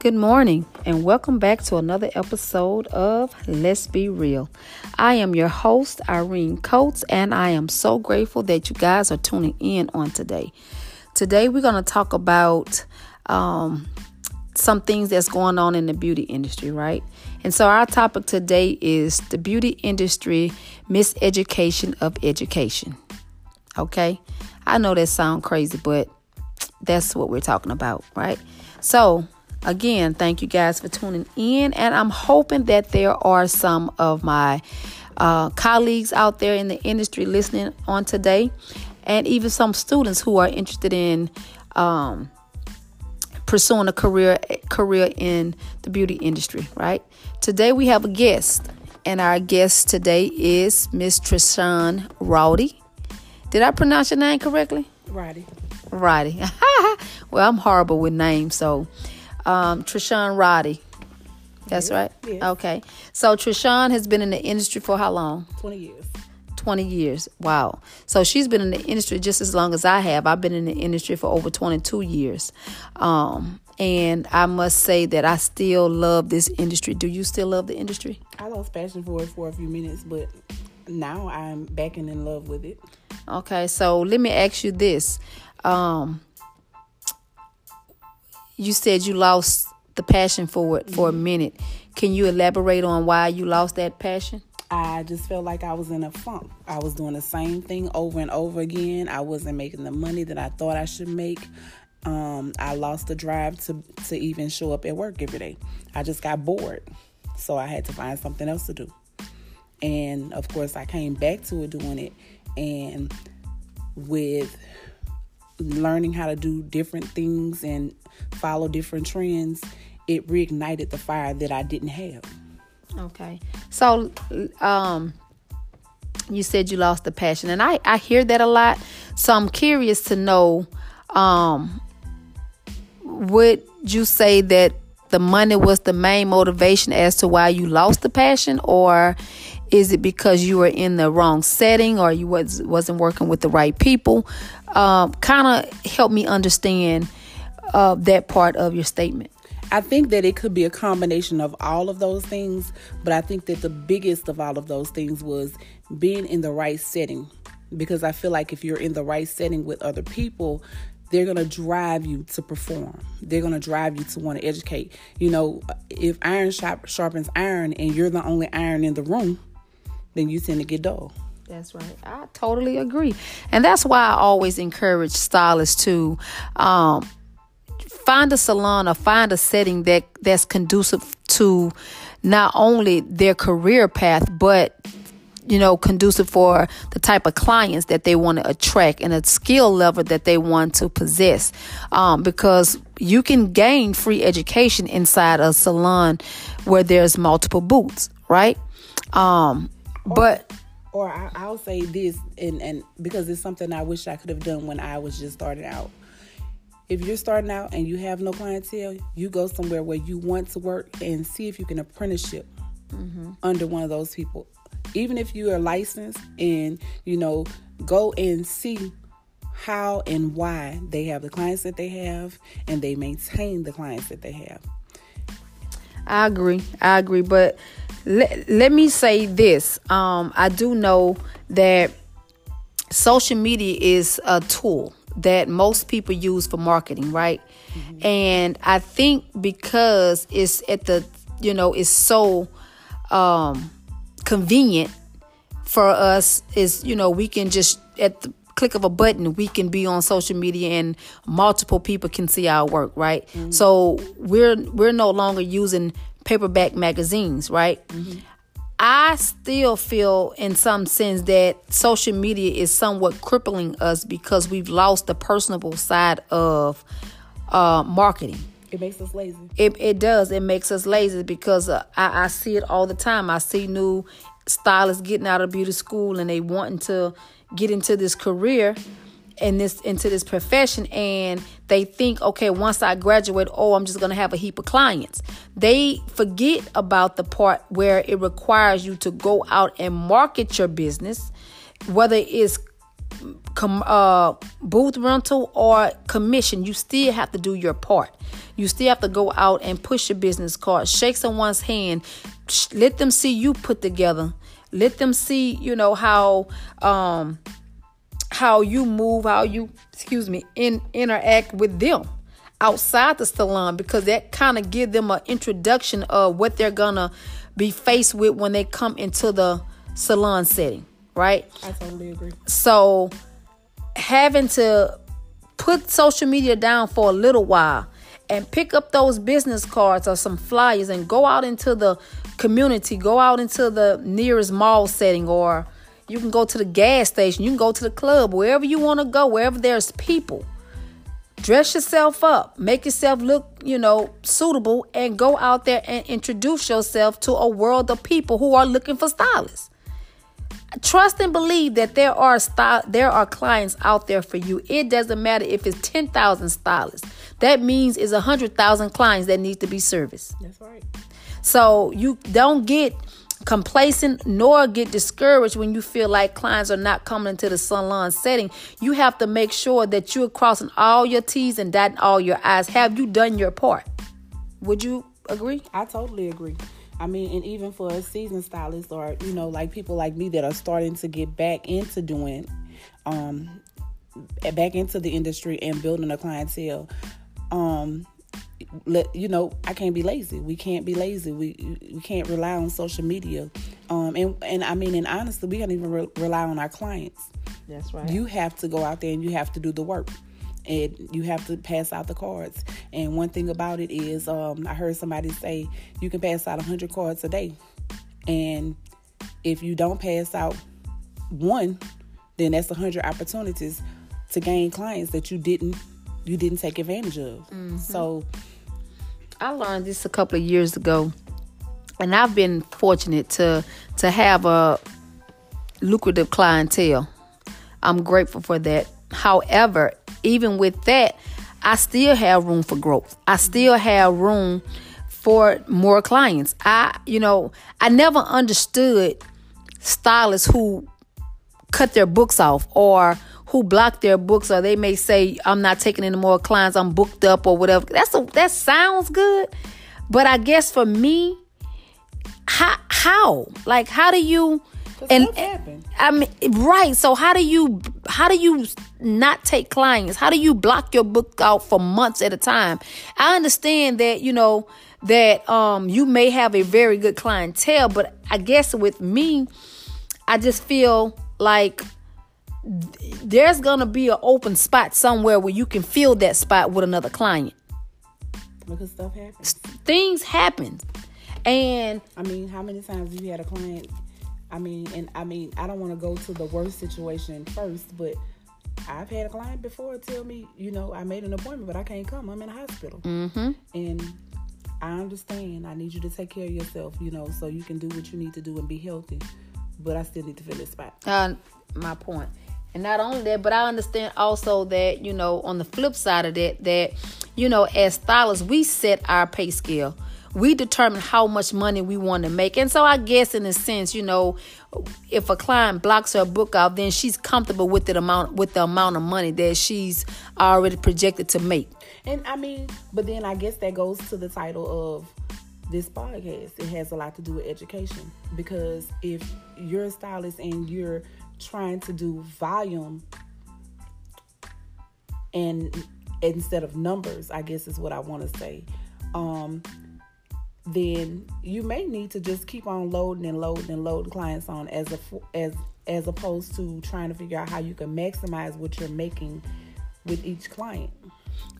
Good morning, and welcome back to another episode of Let's Be Real. I am your host, Irene Coates, and I am so grateful that you guys are tuning in on today. Today, we're going to talk about um, some things that's going on in the beauty industry, right? And so, our topic today is the beauty industry miseducation of education. Okay, I know that sounds crazy, but that's what we're talking about, right? So, Again, thank you guys for tuning in, and I'm hoping that there are some of my uh, colleagues out there in the industry listening on today, and even some students who are interested in um, pursuing a career career in the beauty industry. Right today, we have a guest, and our guest today is Miss Trishan Rowdy. Did I pronounce your name correctly? Roddy. Roddy. well, I'm horrible with names, so um, Trishan Roddy. That's right. Yes. Okay. So Trishan has been in the industry for how long? Twenty years. 20 years. Wow. So she's been in the industry just as long as I have. I've been in the industry for over 22 years. Um, and I must say that I still love this industry. Do you still love the industry? I lost passion for it for a few minutes, but now I'm back and in love with it. Okay. So let me ask you this. Um, you said you lost the passion for it for a minute. Can you elaborate on why you lost that passion? I just felt like I was in a funk. I was doing the same thing over and over again. I wasn't making the money that I thought I should make. Um, I lost the drive to to even show up at work every day. I just got bored, so I had to find something else to do. And of course, I came back to it doing it, and with learning how to do different things and follow different trends, it reignited the fire that I didn't have. Okay. So, um, you said you lost the passion, and I, I hear that a lot. So I'm curious to know, um, would you say that the money was the main motivation as to why you lost the passion, or is it because you were in the wrong setting or you was wasn't working with the right people? Um, kind of help me understand uh, that part of your statement. I think that it could be a combination of all of those things, but I think that the biggest of all of those things was being in the right setting. Because I feel like if you're in the right setting with other people, they're going to drive you to perform. They're going to drive you to want to educate. You know, if iron sharpens iron and you're the only iron in the room, then you tend to get dull. That's right. I totally agree. And that's why I always encourage stylists to um, find a salon or find a setting that that's conducive to not only their career path, but you know, conducive for the type of clients that they want to attract and a skill level that they want to possess. Um, because you can gain free education inside a salon where there's multiple booths, right? Um, but or I, will say this, and and because it's something I wish I could have done when I was just starting out. If you're starting out and you have no clientele, you go somewhere where you want to work and see if you can apprenticeship mm-hmm. under one of those people. Even if you are licensed and you know, go and see how and why they have the clients that they have and they maintain the clients that they have. I agree. I agree, but let, let me say this. Um, I do know that social media is a tool that most people use for marketing, right? Mm-hmm. And I think because it's at the, you know, it's so um, convenient for us, is you know, we can just at the click of a button, we can be on social media and multiple people can see our work, right? Mm-hmm. So we're we're no longer using paperback magazines, right? Mm-hmm. I still feel, in some sense, that social media is somewhat crippling us because we've lost the personable side of uh, marketing. It makes us lazy. It, it does. It makes us lazy because uh, I, I see it all the time. I see new stylists getting out of beauty school and they wanting to get into this career in this into this profession and they think okay once i graduate oh i'm just going to have a heap of clients. They forget about the part where it requires you to go out and market your business whether it's com- uh, booth rental or commission. You still have to do your part. You still have to go out and push your business card, shake someone's hand, let them see you put together. Let them see, you know, how um how you move, how you, excuse me, in interact with them outside the salon because that kind of give them an introduction of what they're gonna be faced with when they come into the salon setting, right? I totally agree. So having to put social media down for a little while and pick up those business cards or some flyers and go out into the community, go out into the nearest mall setting or you can go to the gas station, you can go to the club, wherever you want to go, wherever there's people. Dress yourself up, make yourself look, you know, suitable, and go out there and introduce yourself to a world of people who are looking for stylists. Trust and believe that there are style, there are clients out there for you. It doesn't matter if it's ten thousand stylists. That means it's hundred thousand clients that need to be serviced. That's right. So you don't get complacent nor get discouraged when you feel like clients are not coming into the salon setting. You have to make sure that you're crossing all your T's and dotting all your I's. Have you done your part? Would you agree? I totally agree. I mean, and even for a seasoned stylist or, you know, like people like me that are starting to get back into doing, um, back into the industry and building a clientele, um, let you know I can't be lazy. We can't be lazy. We we can't rely on social media. Um and and I mean and honestly, we can't even re- rely on our clients. That's right. You have to go out there and you have to do the work. And you have to pass out the cards. And one thing about it is, um, I heard somebody say you can pass out 100 cards a day. And if you don't pass out one, then that's 100 opportunities to gain clients that you didn't you didn't take advantage of. Mm-hmm. So I learned this a couple of years ago, and I've been fortunate to to have a lucrative clientele. I'm grateful for that. However, even with that, I still have room for growth. I still have room for more clients. I, you know, I never understood stylists who cut their books off or who block their books or they may say I'm not taking any more clients, I'm booked up or whatever. That's a, that sounds good. But I guess for me, how how? Like how do you and, I mean right. So how do you how do you not take clients? How do you block your book out for months at a time? I understand that, you know, that um you may have a very good clientele, but I guess with me, I just feel like there's gonna be an open spot somewhere where you can fill that spot with another client. Because stuff happens. Things happen. And I mean, how many times have you had a client? I mean, and I mean, I don't want to go to the worst situation first, but I've had a client before tell me, you know, I made an appointment, but I can't come. I'm in a hospital. Mm-hmm. And I understand. I need you to take care of yourself, you know, so you can do what you need to do and be healthy. But I still need to fill this spot. Uh, my point. And not only that, but I understand also that, you know, on the flip side of that, that, you know, as stylists, we set our pay scale. We determine how much money we want to make. And so I guess in a sense, you know, if a client blocks her book out, then she's comfortable with the amount with the amount of money that she's already projected to make. And I mean, but then I guess that goes to the title of this podcast. It has a lot to do with education. Because if you're a stylist and you're trying to do volume and instead of numbers, I guess is what I want to say. Um, then you may need to just keep on loading and loading and loading clients on as a as as opposed to trying to figure out how you can maximize what you're making with each client.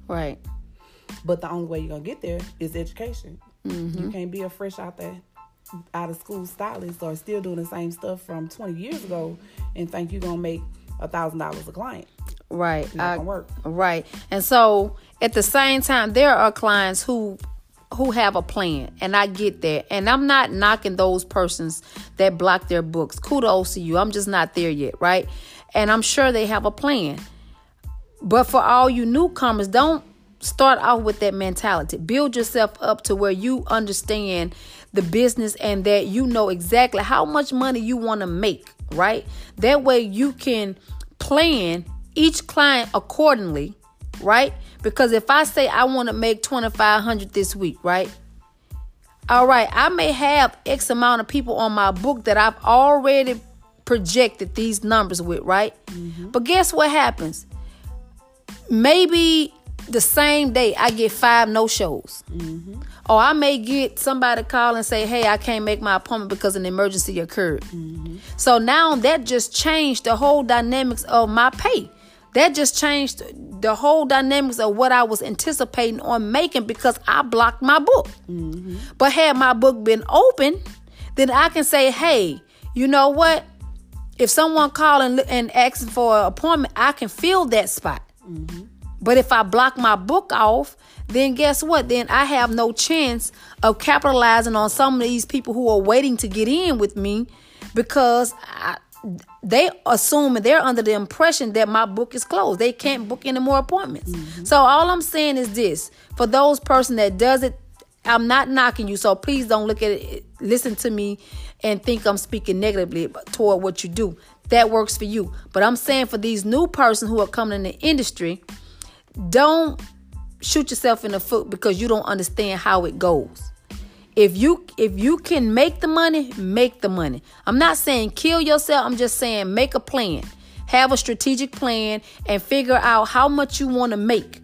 Right. But the only way you're gonna get there is education. Mm-hmm. You can't be a fresh out there out of school stylist are still doing the same stuff from 20 years ago and think you're gonna make a thousand dollars a client. Right. Gonna work. Right. And so at the same time, there are clients who who have a plan and I get that. And I'm not knocking those persons that block their books. Kudos to you. I'm just not there yet, right? And I'm sure they have a plan. But for all you newcomers, don't start off with that mentality. Build yourself up to where you understand the business and that you know exactly how much money you want to make, right? That way you can plan each client accordingly right? Because if I say I want to make 2500 this week, right? All right, I may have X amount of people on my book that I've already projected these numbers with, right? Mm-hmm. But guess what happens? Maybe the same day I get five no shows. Mm-hmm. Or I may get somebody call and say, hey, I can't make my appointment because an emergency occurred. Mm-hmm. So now that just changed the whole dynamics of my pay. That just changed the whole dynamics of what I was anticipating on making because I blocked my book. Mm-hmm. But had my book been open, then I can say, hey, you know what? If someone calling and, and asking for an appointment, I can fill that spot. Mm-hmm. But if I block my book off, then guess what? Then I have no chance of capitalizing on some of these people who are waiting to get in with me because I, they assume and they're under the impression that my book is closed. They can't book any more appointments. Mm-hmm. So all I'm saying is this: for those person that does it, I'm not knocking you. So please don't look at it, listen to me, and think I'm speaking negatively toward what you do. That works for you. But I'm saying for these new person who are coming in the industry don't shoot yourself in the foot because you don't understand how it goes. If you if you can make the money, make the money. I'm not saying kill yourself. I'm just saying make a plan. Have a strategic plan and figure out how much you want to make.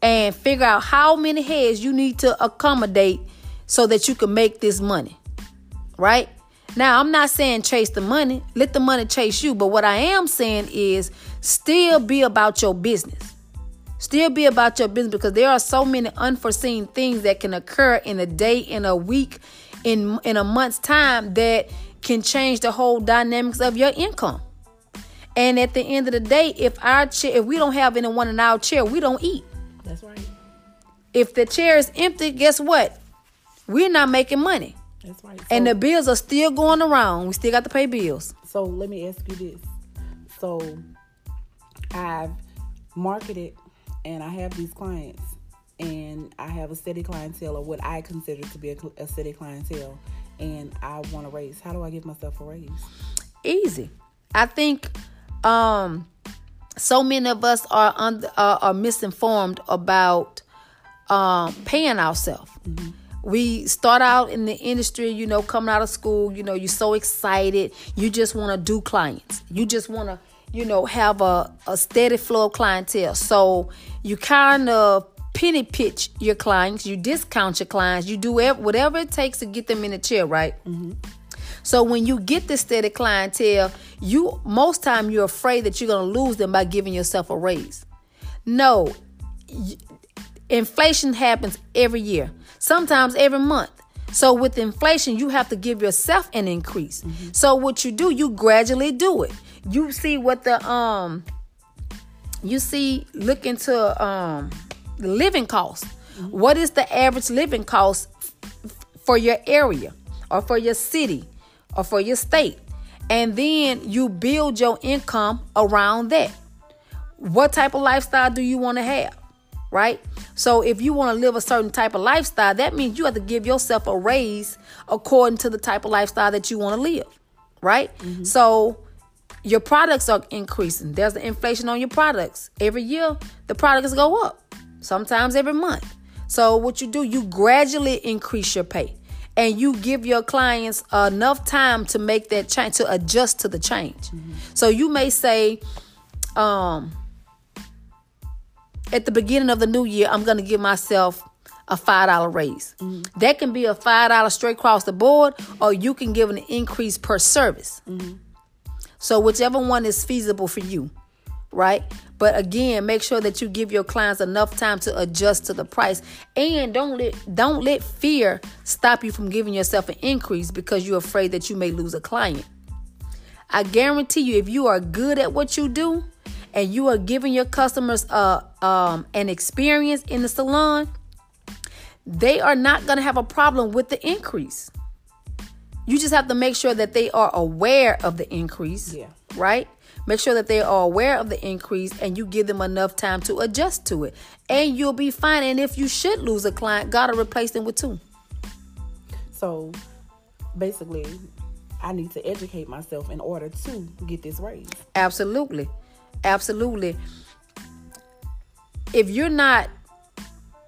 And figure out how many heads you need to accommodate so that you can make this money. Right? Now, I'm not saying chase the money. Let the money chase you, but what I am saying is still be about your business Still be about your business because there are so many unforeseen things that can occur in a day, in a week, in in a month's time that can change the whole dynamics of your income. And at the end of the day, if our chair, if we don't have anyone in our chair, we don't eat. That's right. If the chair is empty, guess what? We're not making money. That's right. So, and the bills are still going around. We still got to pay bills. So let me ask you this. So I've marketed and I have these clients and I have a steady clientele or what I consider to be a, a steady clientele and I want to raise. How do I give myself a raise? Easy. I think um so many of us are under, uh, are misinformed about um, paying ourselves. Mm-hmm. We start out in the industry, you know, coming out of school, you know, you're so excited. You just want to do clients. You just want to you know, have a, a steady flow of clientele. So you kind of penny pitch your clients, you discount your clients, you do whatever it takes to get them in the chair, right? Mm-hmm. So when you get this steady clientele, you most time you're afraid that you're going to lose them by giving yourself a raise. No, inflation happens every year, sometimes every month. So with inflation, you have to give yourself an increase. Mm-hmm. So what you do, you gradually do it you see what the um you see look into um the living cost mm-hmm. what is the average living cost f- for your area or for your city or for your state and then you build your income around that what type of lifestyle do you want to have right so if you want to live a certain type of lifestyle that means you have to give yourself a raise according to the type of lifestyle that you want to live right mm-hmm. so your products are increasing. There's the inflation on your products. Every year, the products go up, sometimes every month. So, what you do, you gradually increase your pay and you give your clients enough time to make that change, to adjust to the change. Mm-hmm. So, you may say, um, at the beginning of the new year, I'm going to give myself a five dollar raise. Mm-hmm. That can be a five dollar straight across the board, or you can give an increase per service. Mm-hmm. So whichever one is feasible for you, right? But again, make sure that you give your clients enough time to adjust to the price and don't let don't let fear stop you from giving yourself an increase because you're afraid that you may lose a client. I guarantee you if you are good at what you do and you are giving your customers uh, um, an experience in the salon, they are not going to have a problem with the increase. You just have to make sure that they are aware of the increase. Yeah. Right? Make sure that they are aware of the increase and you give them enough time to adjust to it. And you'll be fine. And if you should lose a client, gotta replace them with two. So basically, I need to educate myself in order to get this raise. Absolutely. Absolutely. if you're not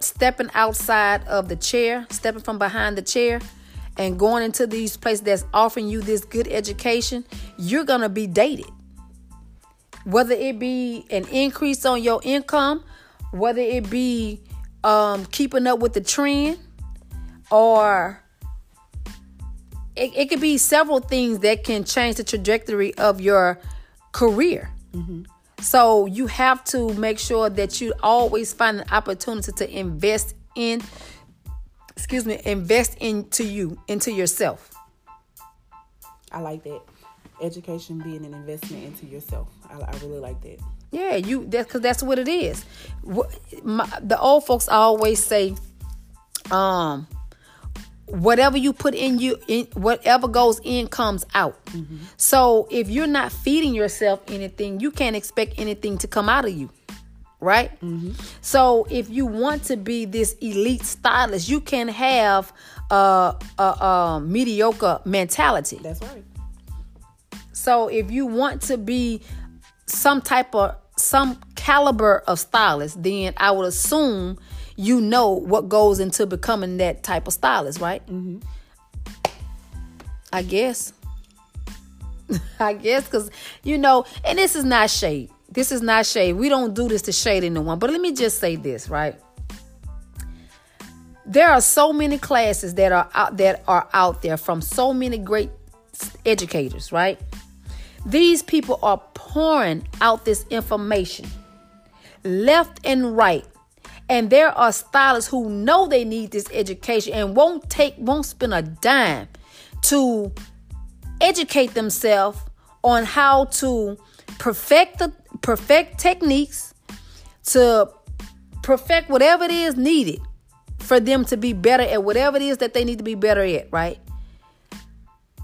stepping outside of the chair, stepping from behind the chair, and going into these places that's offering you this good education, you're gonna be dated. Whether it be an increase on your income, whether it be um, keeping up with the trend, or it, it could be several things that can change the trajectory of your career. Mm-hmm. So you have to make sure that you always find an opportunity to invest in, excuse me, invest into you, into yourself. I like that. Education being an investment into yourself. I, I really like that. Yeah, you that's because that's what it is. What, My, the old folks always say, um, whatever you put in you in whatever goes in comes out mm-hmm. so if you're not feeding yourself anything you can't expect anything to come out of you right mm-hmm. so if you want to be this elite stylist you can have a, a, a mediocre mentality that's right so if you want to be some type of some caliber of stylist then i would assume you know what goes into becoming that type of stylist, right? Mm-hmm. I guess. I guess because, you know, and this is not shade. This is not shade. We don't do this to shade anyone. But let me just say this, right? There are so many classes that are out that are out there from so many great educators, right? These people are pouring out this information left and right and there are stylists who know they need this education and won't take, won't spend a dime to educate themselves on how to perfect the perfect techniques to perfect whatever it is needed for them to be better at whatever it is that they need to be better at, right?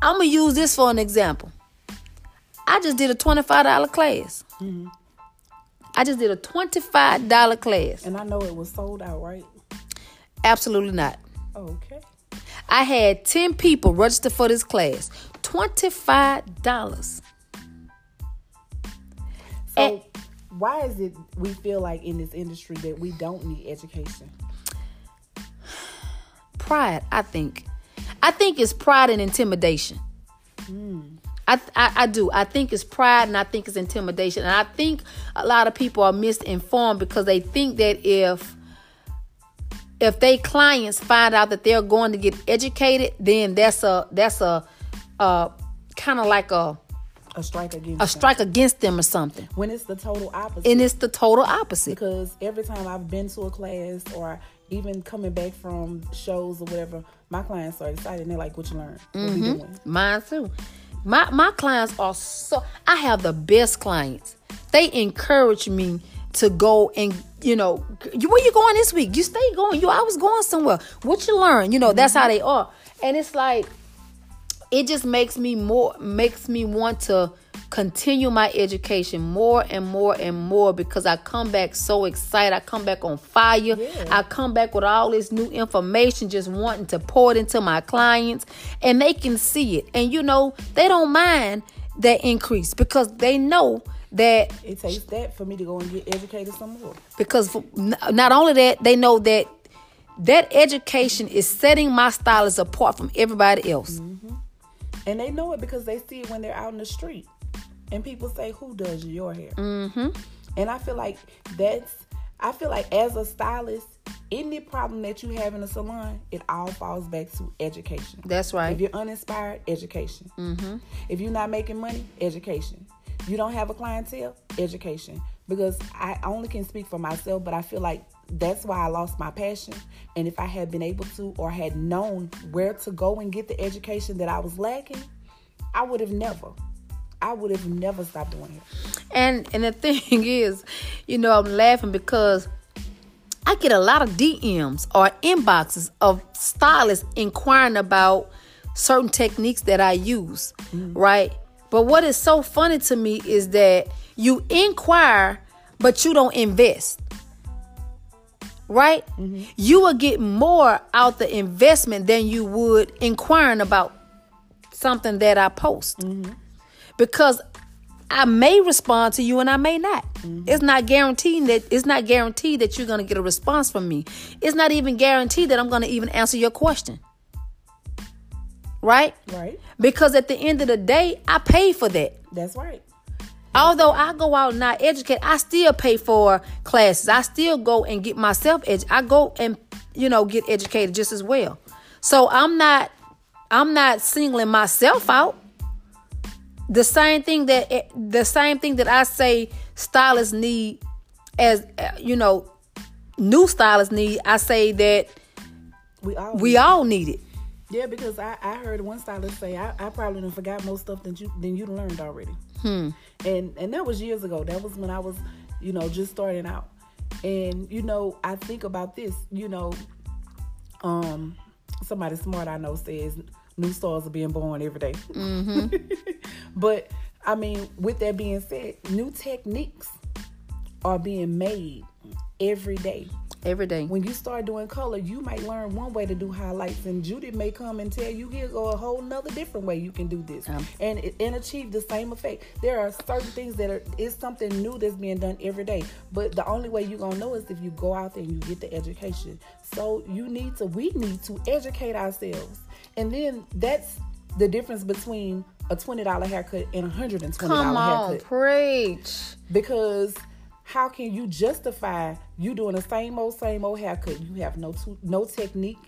I'm gonna use this for an example. I just did a $25 class. Mm-hmm. I just did a $25 class. And I know it was sold out, right? Absolutely not. Okay. I had 10 people register for this class. $25. So and, why is it we feel like in this industry that we don't need education? Pride, I think. I think it's pride and intimidation. Mm. I, I, I do. I think it's pride and I think it's intimidation. And I think a lot of people are misinformed because they think that if if they clients find out that they're going to get educated, then that's a that's a uh kind of like a a strike against a strike them. against them or something. When it's the total opposite. And it's the total opposite. Because every time I've been to a class or even coming back from shows or whatever, my clients are excited and they're like, "What you learned? What mm-hmm. we doing?" Mine too. My my clients are so I have the best clients. They encourage me to go and you know where you going this week you stay going you I was going somewhere what you learn you know that's how they are and it's like it just makes me more makes me want to continue my education more and more and more because I come back so excited. I come back on fire. Yeah. I come back with all this new information, just wanting to pour it into my clients, and they can see it. And you know, they don't mind that increase because they know that it takes that for me to go and get educated some more. Because for, not only that, they know that that education is setting my stylist apart from everybody else. Mm-hmm. And they know it because they see it when they're out in the street and people say, "Who does your hair?" Mm-hmm. And I feel like that's. I feel like as a stylist, any problem that you have in a salon, it all falls back to education. That's right. If you're uninspired, education. Mm-hmm. If you're not making money, education. You don't have a clientele, education. Because I only can speak for myself, but I feel like that's why I lost my passion. And if I had been able to or had known where to go and get the education that I was lacking, I would have never. I would have never stopped doing it. And and the thing is, you know, I'm laughing because I get a lot of DMs or inboxes of stylists inquiring about certain techniques that I use, mm-hmm. right? But what is so funny to me is that you inquire, but you don't invest. Right? Mm-hmm. You will get more out the investment than you would inquiring about something that I post. Mm-hmm because I may respond to you and I may not. Mm-hmm. It's not guaranteed that it's not guaranteed that you're going to get a response from me. It's not even guaranteed that I'm going to even answer your question. Right? Right. Because at the end of the day, I pay for that. That's right. Although I go out and I educate, I still pay for classes. I still go and get myself edu- I go and you know get educated just as well. So I'm not I'm not singling myself out. The same thing that eh, the same thing that I say stylists need as eh, you know new stylists need, I say that we all we all need it. Yeah, because I, I heard one stylist say I, I probably done forgot more stuff than you than you learned already. Hmm. And and that was years ago. That was when I was, you know, just starting out. And you know, I think about this. You know, um, somebody smart I know says new stars are being born every day. Mm-hmm. but I mean, with that being said, new techniques are being made every day every day. When you start doing color, you might learn one way to do highlights, and Judy may come and tell you here go a whole nother different way you can do this um, and and achieve the same effect. There are certain things that are is something new that's being done every day, but the only way you're gonna know is if you go out there and you get the education. So you need to, we need to educate ourselves, and then that's the difference between a twenty dollar haircut and a hundred and twenty dollar haircut. Preach. Because how can you justify you doing the same old same old haircut? You have no no technique.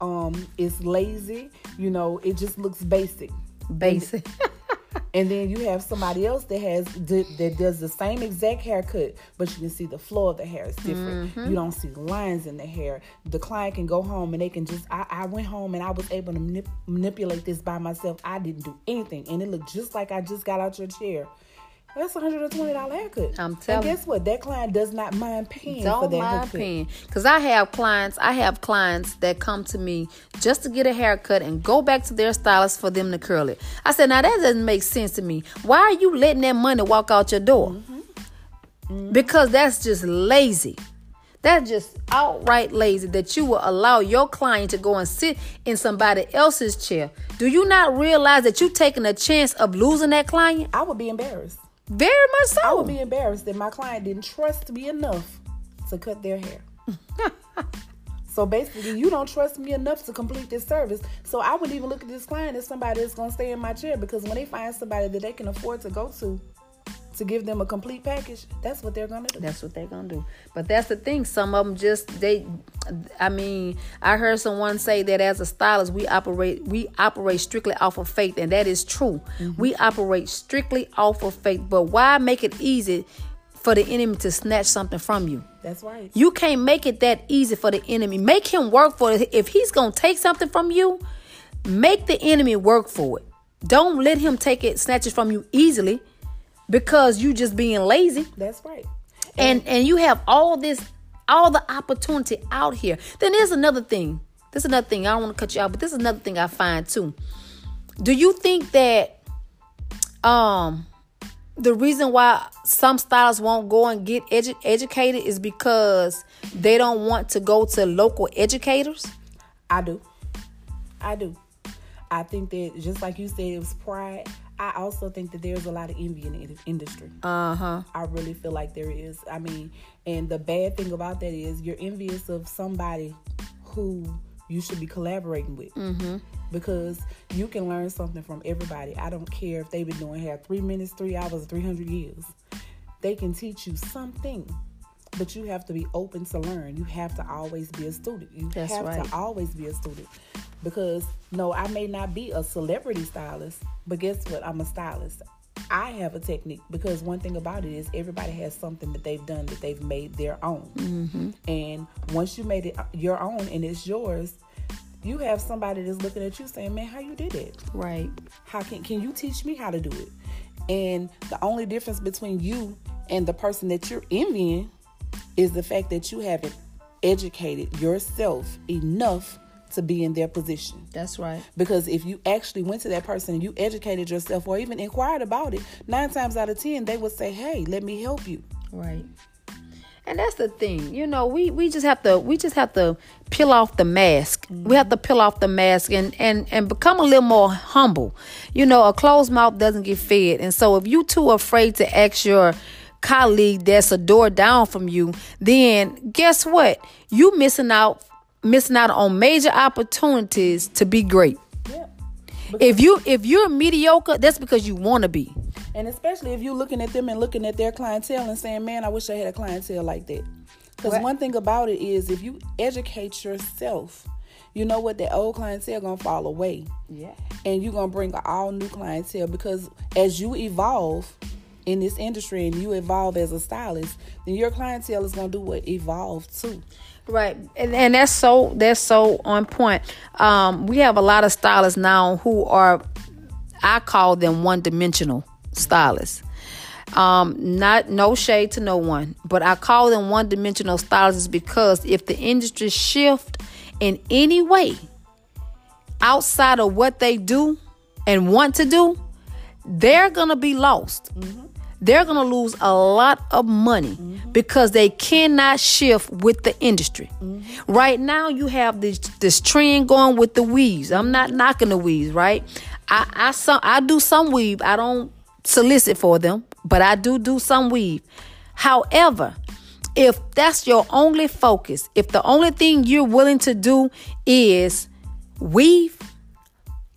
Um it's lazy you know it just looks basic. Basic. and then you have somebody else that has that does the same exact haircut but you can see the flow of the hair is different. Mm-hmm. you don't see lines in the hair. The client can go home and they can just i, I went home and i was able to manip- manipulate this by myself. I didn't do anything and it looked just like i just got out your chair that's a hundred and twenty dollar haircut. I'm telling. You. And guess what? That client does not mind paying Don't for that mind haircut. paying because I have clients. I have clients that come to me just to get a haircut and go back to their stylist for them to curl it. I said, now that doesn't make sense to me. Why are you letting that money walk out your door? Mm-hmm. Mm-hmm. Because that's just lazy. That's just outright lazy that you will allow your client to go and sit in somebody else's chair. Do you not realize that you're taking a chance of losing that client? I would be embarrassed. Very much so. I would be embarrassed that my client didn't trust me enough to cut their hair. so basically, you don't trust me enough to complete this service. So I wouldn't even look at this client as somebody that's going to stay in my chair because when they find somebody that they can afford to go to, to give them a complete package, that's what they're gonna do. That's what they're gonna do. But that's the thing. Some of them just they. I mean, I heard someone say that as a stylist, we operate we operate strictly off of faith, and that is true. Mm-hmm. We operate strictly off of faith. But why make it easy for the enemy to snatch something from you? That's right. You can't make it that easy for the enemy. Make him work for it. If he's gonna take something from you, make the enemy work for it. Don't let him take it, snatch it from you easily because you just being lazy. That's right. And and, and you have all this all the opportunity out here. Then there's another thing. There's another thing. I don't want to cut you out, but this is another thing I find too. Do you think that um the reason why some stylists won't go and get edu- educated is because they don't want to go to local educators? I do. I do. I think that just like you said, it was pride. I also think that there's a lot of envy in the industry. Uh huh. I really feel like there is. I mean, and the bad thing about that is you're envious of somebody who you should be collaborating with. Mm-hmm. Because you can learn something from everybody. I don't care if they've been doing hair three minutes, three hours, 300 years. They can teach you something but you have to be open to learn. You have to always be a student. You That's have right. to always be a student. Because no, I may not be a celebrity stylist, but guess what? I'm a stylist. I have a technique because one thing about it is everybody has something that they've done that they've made their own. Mm-hmm. And once you made it your own and it's yours, you have somebody that's looking at you saying, "Man, how you did it? Right? How can can you teach me how to do it?" And the only difference between you and the person that you're envying is the fact that you haven't educated yourself enough to be in their position. That's right. Because if you actually went to that person and you educated yourself or even inquired about it, nine times out of ten they would say, "Hey, let me help you." Right. And that's the thing, you know, we, we just have to we just have to peel off the mask. Mm-hmm. We have to peel off the mask and, and and become a little more humble. You know, a closed mouth doesn't get fed. And so if you too afraid to ask your colleague that's a door down from you, then guess what? You missing out missing out on major opportunities to be great. Yeah. If you if you're mediocre, that's because you want to be. And especially if you're looking at them and looking at their clientele and saying, "Man, I wish I had a clientele like that." Because one thing about it is, if you educate yourself, you know what that old clientele gonna fall away. Yeah. And you're gonna bring all new clientele because as you evolve in this industry and you evolve as a stylist, then your clientele is gonna do what evolve too. Right, and, and that's so that's so on point. Um, we have a lot of stylists now who are, I call them one dimensional stylists. Um, not no shade to no one, but I call them one dimensional stylists because if the industry shift in any way outside of what they do and want to do, they're gonna be lost. Mm-hmm. They're gonna lose a lot of money mm-hmm. because they cannot shift with the industry. Mm-hmm. Right now, you have this this trend going with the weaves. I'm not knocking the weaves, right? I I some I do some weave. I don't solicit for them, but I do do some weave. However, if that's your only focus, if the only thing you're willing to do is weave,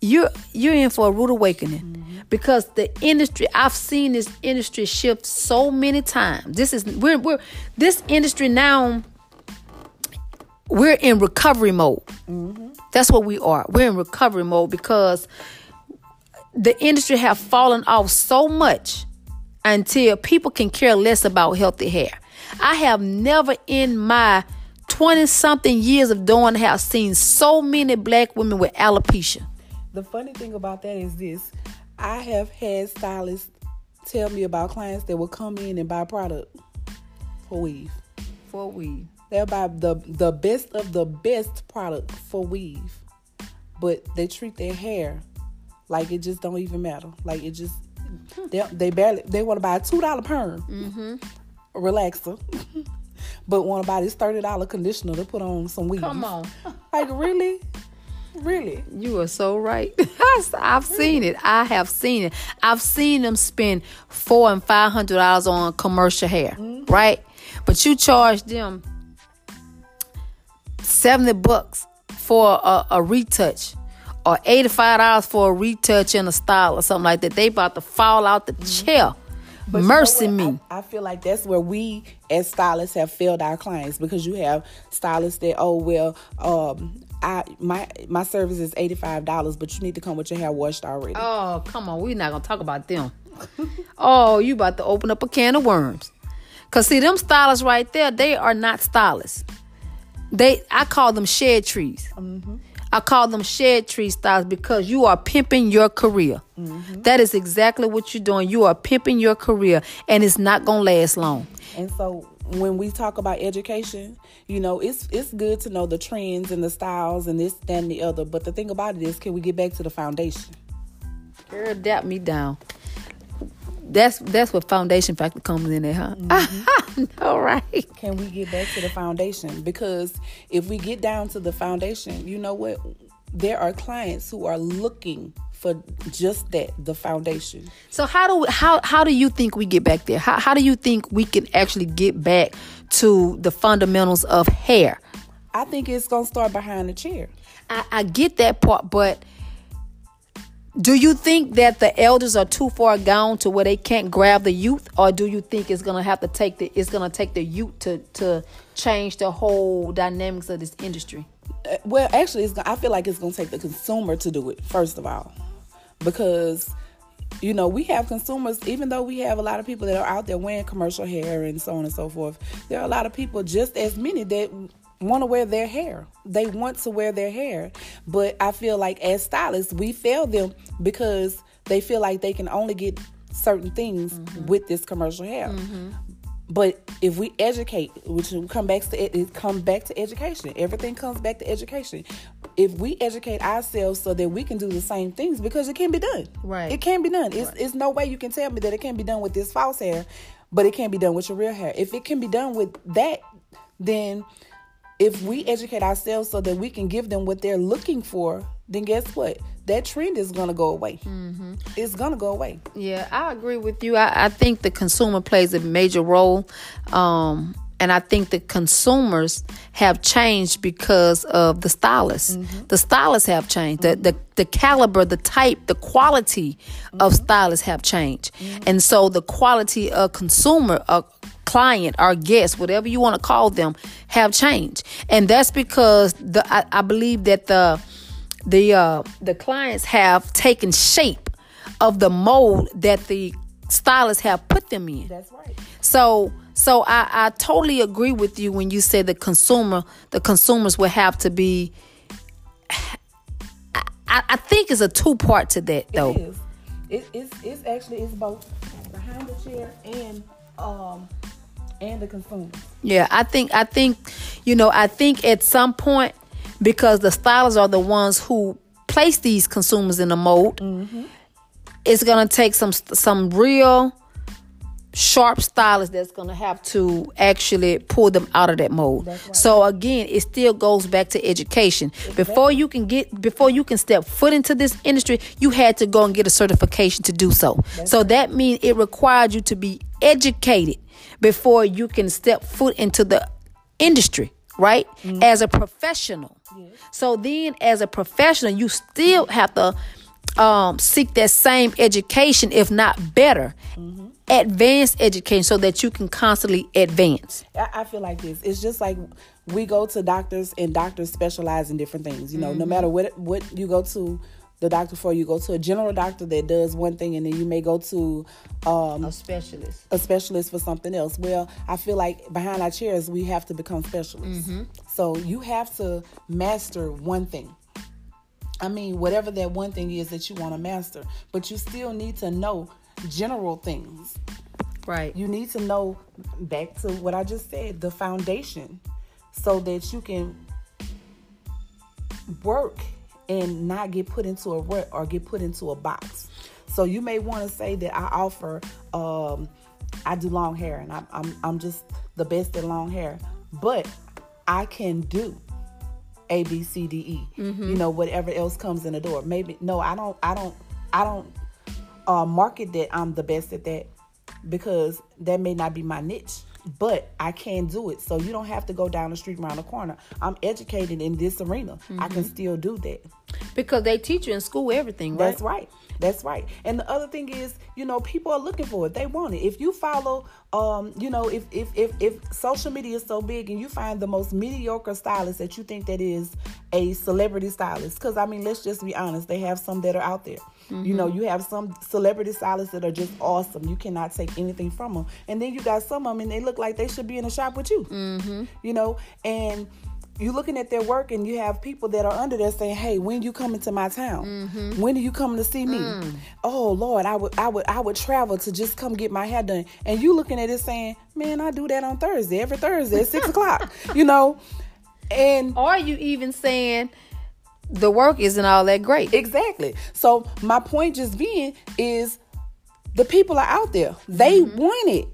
you're you're in for a rude awakening. Mm-hmm. Because the industry, I've seen this industry shift so many times. This is we're we're this industry now. We're in recovery mode. Mm-hmm. That's what we are. We're in recovery mode because the industry have fallen off so much until people can care less about healthy hair. I have never in my 20 something years of doing hair seen so many black women with alopecia. The funny thing about that is this I have had stylists tell me about clients that will come in and buy product for weave. For weave. They'll buy the, the best of the best product for weave. But they treat their hair like it just don't even matter. Like it just they, they barely they want to buy a two dollar perm mm-hmm. relaxer, but want to buy this thirty dollar conditioner to put on some weave. Come on, like really. Really? You are so right. I've seen it. I have seen it. I've seen them spend four and five hundred dollars on commercial hair, mm-hmm. right? But you charge them seventy bucks for a, a retouch or $85 for a retouch and a style or something like that. They about to fall out the mm-hmm. chair. But Mercy you know me. I, I, feel like that's where we as stylists have failed our clients because you have stylists that, oh well, um, I my my service is eighty five dollars, but you need to come with your hair washed already. Oh, come on, we're not gonna talk about them. oh, you about to open up a can of worms. Cause see, them stylists right there, they are not stylists. They I call them shed trees. Mm-hmm. I call them shed tree styles because you are pimping your career. Mm-hmm. That is exactly what you're doing. You are pimping your career, and it's not gonna last long. And so when we talk about education, you know, it's it's good to know the trends and the styles and this, that, and the other. But the thing about it is, can we get back to the foundation? Girl, dap me down that's that's what foundation factor comes in there, huh? Mm-hmm. All right. Can we get back to the foundation? Because if we get down to the foundation, you know what? There are clients who are looking for just that, the foundation. So how do we, how how do you think we get back there? How how do you think we can actually get back to the fundamentals of hair? I think it's gonna start behind the chair. I, I get that part, but do you think that the elders are too far gone to where they can't grab the youth, or do you think it's gonna have to take the it's gonna take the youth to to change the whole dynamics of this industry? Uh, well, actually, it's, I feel like it's gonna take the consumer to do it first of all, because you know we have consumers. Even though we have a lot of people that are out there wearing commercial hair and so on and so forth, there are a lot of people just as many that want to wear their hair. They want to wear their hair. But I feel like as stylists, we fail them because they feel like they can only get certain things mm-hmm. with this commercial hair. Mm-hmm. But if we educate, which come back to it come back to education. Everything comes back to education. If we educate ourselves so that we can do the same things, because it can be done. Right. It can be done. It's right. it's no way you can tell me that it can't be done with this false hair but it can't be done with your real hair. If it can be done with that, then if we educate ourselves so that we can give them what they're looking for, then guess what? That trend is gonna go away. Mm-hmm. It's gonna go away. Yeah, I agree with you. I, I think the consumer plays a major role. Um, and I think the consumers have changed because of the stylists. Mm-hmm. The stylists have changed. Mm-hmm. The, the the caliber, the type, the quality mm-hmm. of stylists have changed. Mm-hmm. And so the quality of consumer, a client, our guest, whatever you want to call them, have changed. And that's because the I, I believe that the the uh, the clients have taken shape of the mold that the stylists have put them in. That's right. So so I, I totally agree with you when you say the consumer, the consumers will have to be. I, I think it's a two part to that though. It is. It, it's, it's actually it's both behind the chair and um and the consumer. Yeah, I think I think you know I think at some point because the stylists are the ones who place these consumers in the mold. Mm-hmm. It's gonna take some some real sharp stylist that's going to have to actually pull them out of that mold. Right. So again, it still goes back to education. Exactly. Before you can get before you can step foot into this industry, you had to go and get a certification to do so. That's so right. that means it required you to be educated before you can step foot into the industry, right? Mm-hmm. As a professional. Yes. So then as a professional, you still have to um, seek that same education, if not better. Mm-hmm advanced education so that you can constantly advance. I, feel like this. It's just like we go to doctors and doctors specialize in different things. You know, mm-hmm. no matter what what you go to the doctor for, you go to a general doctor that does one thing, and then you may go to um, a specialist, a specialist for something else. Well, I feel like behind our chairs, we have to become specialists. Mm-hmm. So you have to master one thing. I mean, whatever that one thing is that you want to master, but you still need to know general things. Right. You need to know back to what I just said, the foundation, so that you can work and not get put into a rut or get put into a box. So you may want to say that I offer, um, I do long hair and I, I'm I'm just the best at long hair, but I can do A B C D E. Mm-hmm. You know whatever else comes in the door. Maybe no, I don't. I don't. I don't uh, market that I'm the best at that because that may not be my niche, but I can do it. So you don't have to go down the street around the corner. I'm educated in this arena. Mm-hmm. I can mm-hmm. still do that. Because they teach you in school everything, right? That's right. That's right. And the other thing is, you know, people are looking for it. They want it. If you follow, um, you know, if if if if social media is so big and you find the most mediocre stylist that you think that is a celebrity stylist, because I mean, let's just be honest, they have some that are out there. Mm-hmm. You know, you have some celebrity stylists that are just awesome. You cannot take anything from them. And then you got some of them and they look like they should be in a shop with you. Mm-hmm. You know, and you're looking at their work and you have people that are under there saying, "Hey, when you coming to my town? Mm-hmm. When are you coming to see me? Mm. Oh Lord, I would, I would, I would travel to just come get my hair done." And you looking at it saying, "Man, I do that on Thursday, every Thursday at six o'clock." You know, and are you even saying? the work isn't all that great. Exactly. So my point just being is the people are out there. They mm-hmm. want it.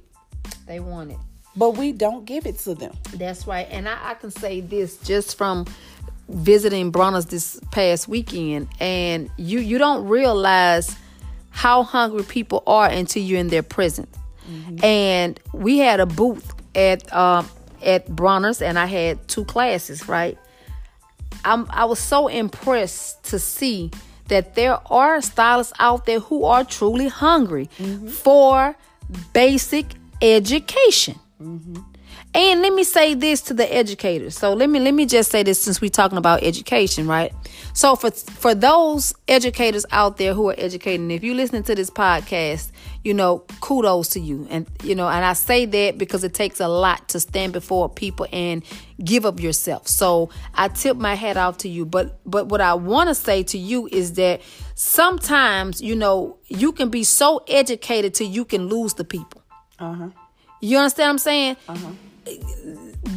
They want it. But we don't give it to them. That's right. And I, I can say this just from visiting Bronner's this past weekend, and you you don't realize how hungry people are until you're in their presence. Mm-hmm. And we had a booth at um, at Bronner's, and I had two classes, right? I'm, I was so impressed to see that there are stylists out there who are truly hungry mm-hmm. for basic education. Mm-hmm. And let me say this to the educators. So let me let me just say this since we're talking about education, right? So for for those educators out there who are educating, if you're listening to this podcast, you know, kudos to you. And you know, and I say that because it takes a lot to stand before people and give up yourself. So I tip my hat off to you. But but what I want to say to you is that sometimes, you know, you can be so educated till you can lose the people. Uh-huh. You understand what I'm saying? Uh-huh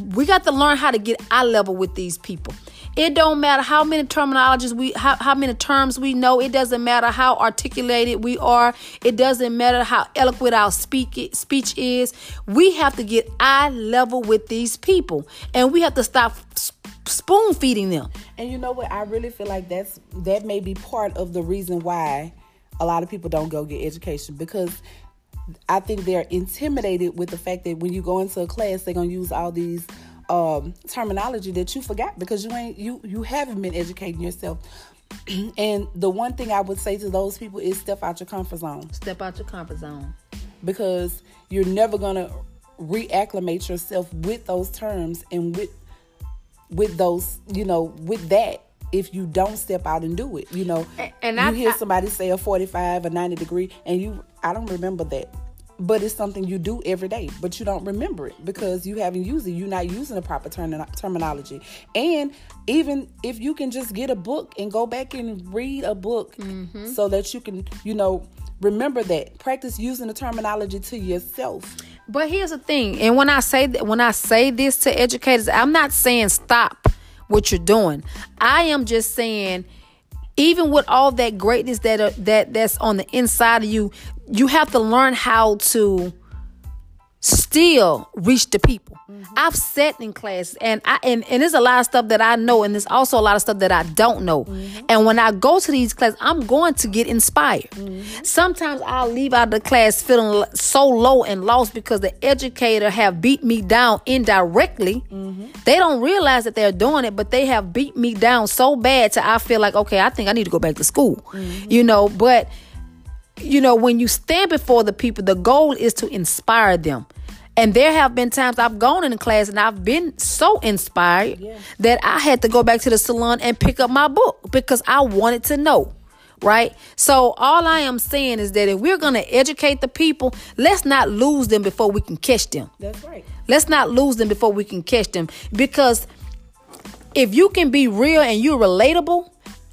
we got to learn how to get eye level with these people. It don't matter how many terminologies we how, how many terms we know. It doesn't matter how articulated we are. It doesn't matter how eloquent our speak speech is. We have to get eye level with these people, and we have to stop spoon feeding them. And you know what? I really feel like that's that may be part of the reason why a lot of people don't go get education because I think they're intimidated with the fact that when you go into a class, they're gonna use all these um, terminology that you forgot because you ain't you you haven't been educating yourself. and the one thing I would say to those people is step out your comfort zone. Step out your comfort zone because you're never gonna reacclimate yourself with those terms and with with those you know with that if you don't step out and do it. You know, and, and you I, hear somebody say a 45 or 90 degree, and you, I don't remember that. But it's something you do every day, but you don't remember it because you haven't used it. You're not using the proper term- terminology. And even if you can just get a book and go back and read a book mm-hmm. so that you can, you know, remember that. Practice using the terminology to yourself. But here's the thing, and when I say that, when I say this to educators, I'm not saying stop what you're doing. I am just saying even with all that greatness that uh, that that's on the inside of you, you have to learn how to still reach the people. Mm-hmm. I've sat in classes and I and, and there's a lot of stuff that I know and there's also a lot of stuff that I don't know. Mm-hmm. And when I go to these classes, I'm going to get inspired. Mm-hmm. Sometimes I'll leave out the class feeling so low and lost because the educator have beat me down indirectly. Mm-hmm. They don't realize that they're doing it, but they have beat me down so bad to I feel like, okay, I think I need to go back to school. Mm-hmm. You know, but you know, when you stand before the people, the goal is to inspire them. And there have been times I've gone in a class and I've been so inspired yeah. that I had to go back to the salon and pick up my book because I wanted to know. Right? So, all I am saying is that if we're going to educate the people, let's not lose them before we can catch them. That's right. Let's not lose them before we can catch them because if you can be real and you're relatable,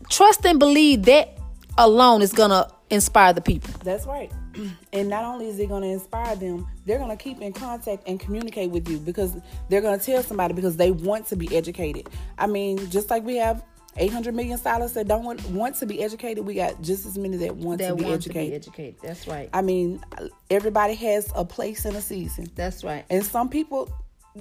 trust and believe that alone is going to inspire the people. That's right. And not only is it going to inspire them, they're going to keep in contact and communicate with you because they're going to tell somebody because they want to be educated. I mean, just like we have 800 million stylists that don't want, want to be educated, we got just as many that want, that to, be want educated. to be educated. That's right. I mean, everybody has a place in a season. That's right. And some people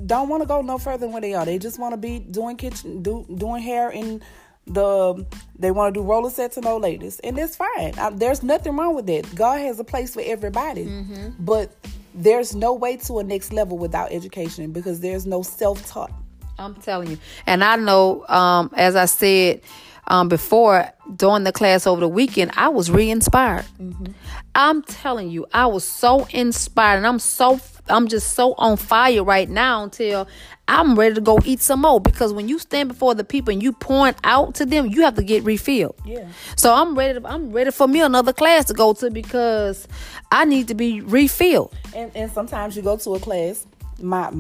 don't want to go no further than where they are. They just want to be doing kitchen, do, doing hair in the they want to do roller sets and old ladies, and it's fine. I, there's nothing wrong with that. God has a place for everybody, mm-hmm. but there's no way to a next level without education because there's no self taught. I'm telling you, and I know, um, as I said um, before during the class over the weekend, I was re-inspired. Mm-hmm. I'm telling you, I was so inspired, and I'm so I'm just so on fire right now until I'm ready to go eat some more because when you stand before the people and you point out to them, you have to get refilled. Yeah. So I'm ready. To, I'm ready for me another class to go to because I need to be refilled. And and sometimes you go to a class. My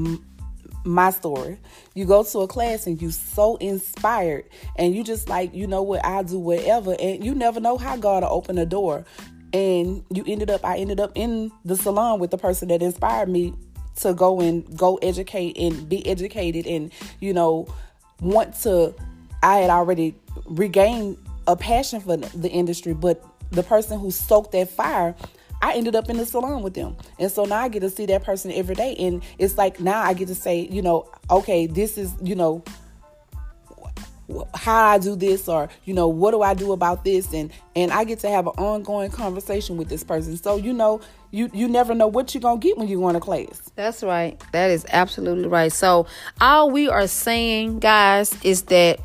my story. You go to a class and you so inspired and you just like, you know what, I'll do whatever. And you never know how God will open a door. And you ended up, I ended up in the salon with the person that inspired me to go and go educate and be educated and you know want to i had already regained a passion for the industry but the person who stoked that fire I ended up in the salon with them. And so now I get to see that person every day. And it's like now I get to say, you know, okay, this is, you know, how I do this or you know what do I do about this? And and I get to have an ongoing conversation with this person. So you know you you never know what you're gonna get when you go to class. That's right. That is absolutely right. So all we are saying guys is that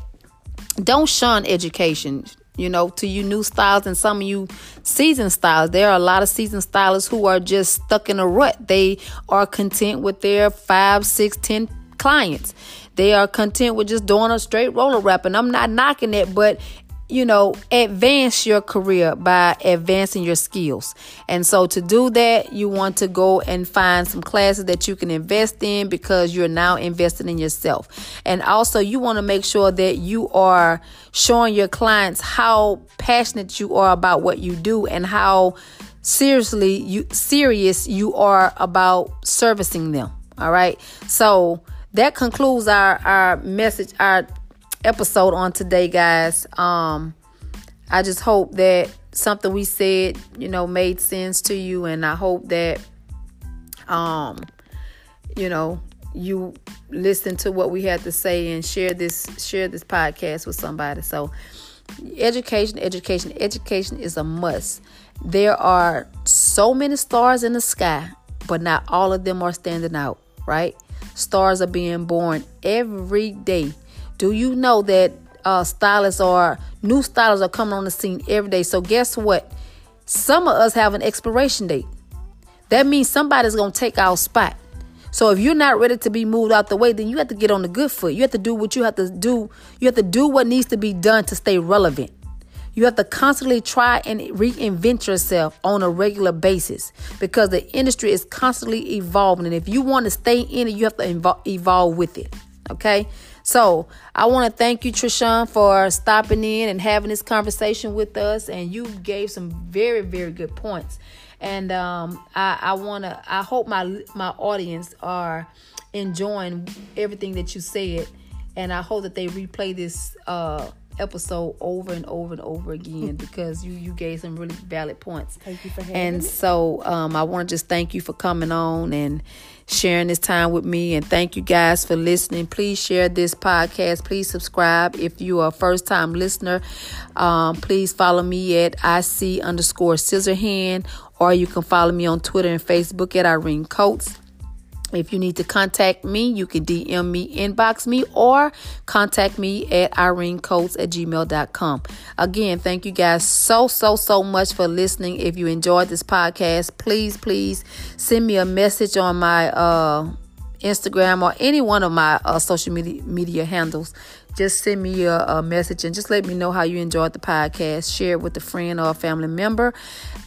don't shun education you know to you new styles and some of you seasoned styles. There are a lot of seasoned stylists who are just stuck in a rut. They are content with their five six ten clients they are content with just doing a straight roller wrap. And I'm not knocking it, but you know, advance your career by advancing your skills. And so to do that, you want to go and find some classes that you can invest in because you're now investing in yourself. And also you want to make sure that you are showing your clients how passionate you are about what you do and how seriously you serious you are about servicing them. All right. So that concludes our our message our episode on today, guys. Um, I just hope that something we said, you know, made sense to you, and I hope that, um, you know, you listen to what we had to say and share this share this podcast with somebody. So, education, education, education is a must. There are so many stars in the sky, but not all of them are standing out, right? Stars are being born every day. Do you know that uh, stylists are new stylists are coming on the scene every day? So guess what? Some of us have an expiration date. That means somebody's gonna take our spot. So if you're not ready to be moved out the way, then you have to get on the good foot. You have to do what you have to do. You have to do what needs to be done to stay relevant. You have to constantly try and reinvent yourself on a regular basis because the industry is constantly evolving. And if you want to stay in it, you have to evolve with it. Okay. So I want to thank you, Trishan, for stopping in and having this conversation with us. And you gave some very, very good points. And um, I, I want to. I hope my my audience are enjoying everything that you said, and I hope that they replay this uh, episode over and over and over again because you you gave some really valid points. Thank you for having and me. so um, I want to just thank you for coming on and sharing this time with me. And thank you guys for listening. Please share this podcast. Please subscribe if you are a first time listener. Um, please follow me at IC underscore Scissorhand, or you can follow me on Twitter and Facebook at Irene Coates. If you need to contact me, you can DM me, inbox me, or contact me at irenecoates at gmail.com. Again, thank you guys so, so, so much for listening. If you enjoyed this podcast, please, please send me a message on my uh, Instagram or any one of my uh, social media, media handles. Just send me a, a, message and just let me know how you enjoyed the podcast. Share it with a friend or a family member.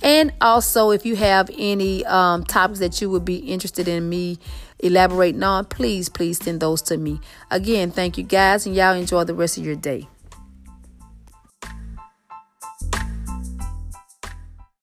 And also, if you have any um, topics that you would be interested in me elaborating on, please, please send those to me. Again, thank you guys, and y'all enjoy the rest of your day.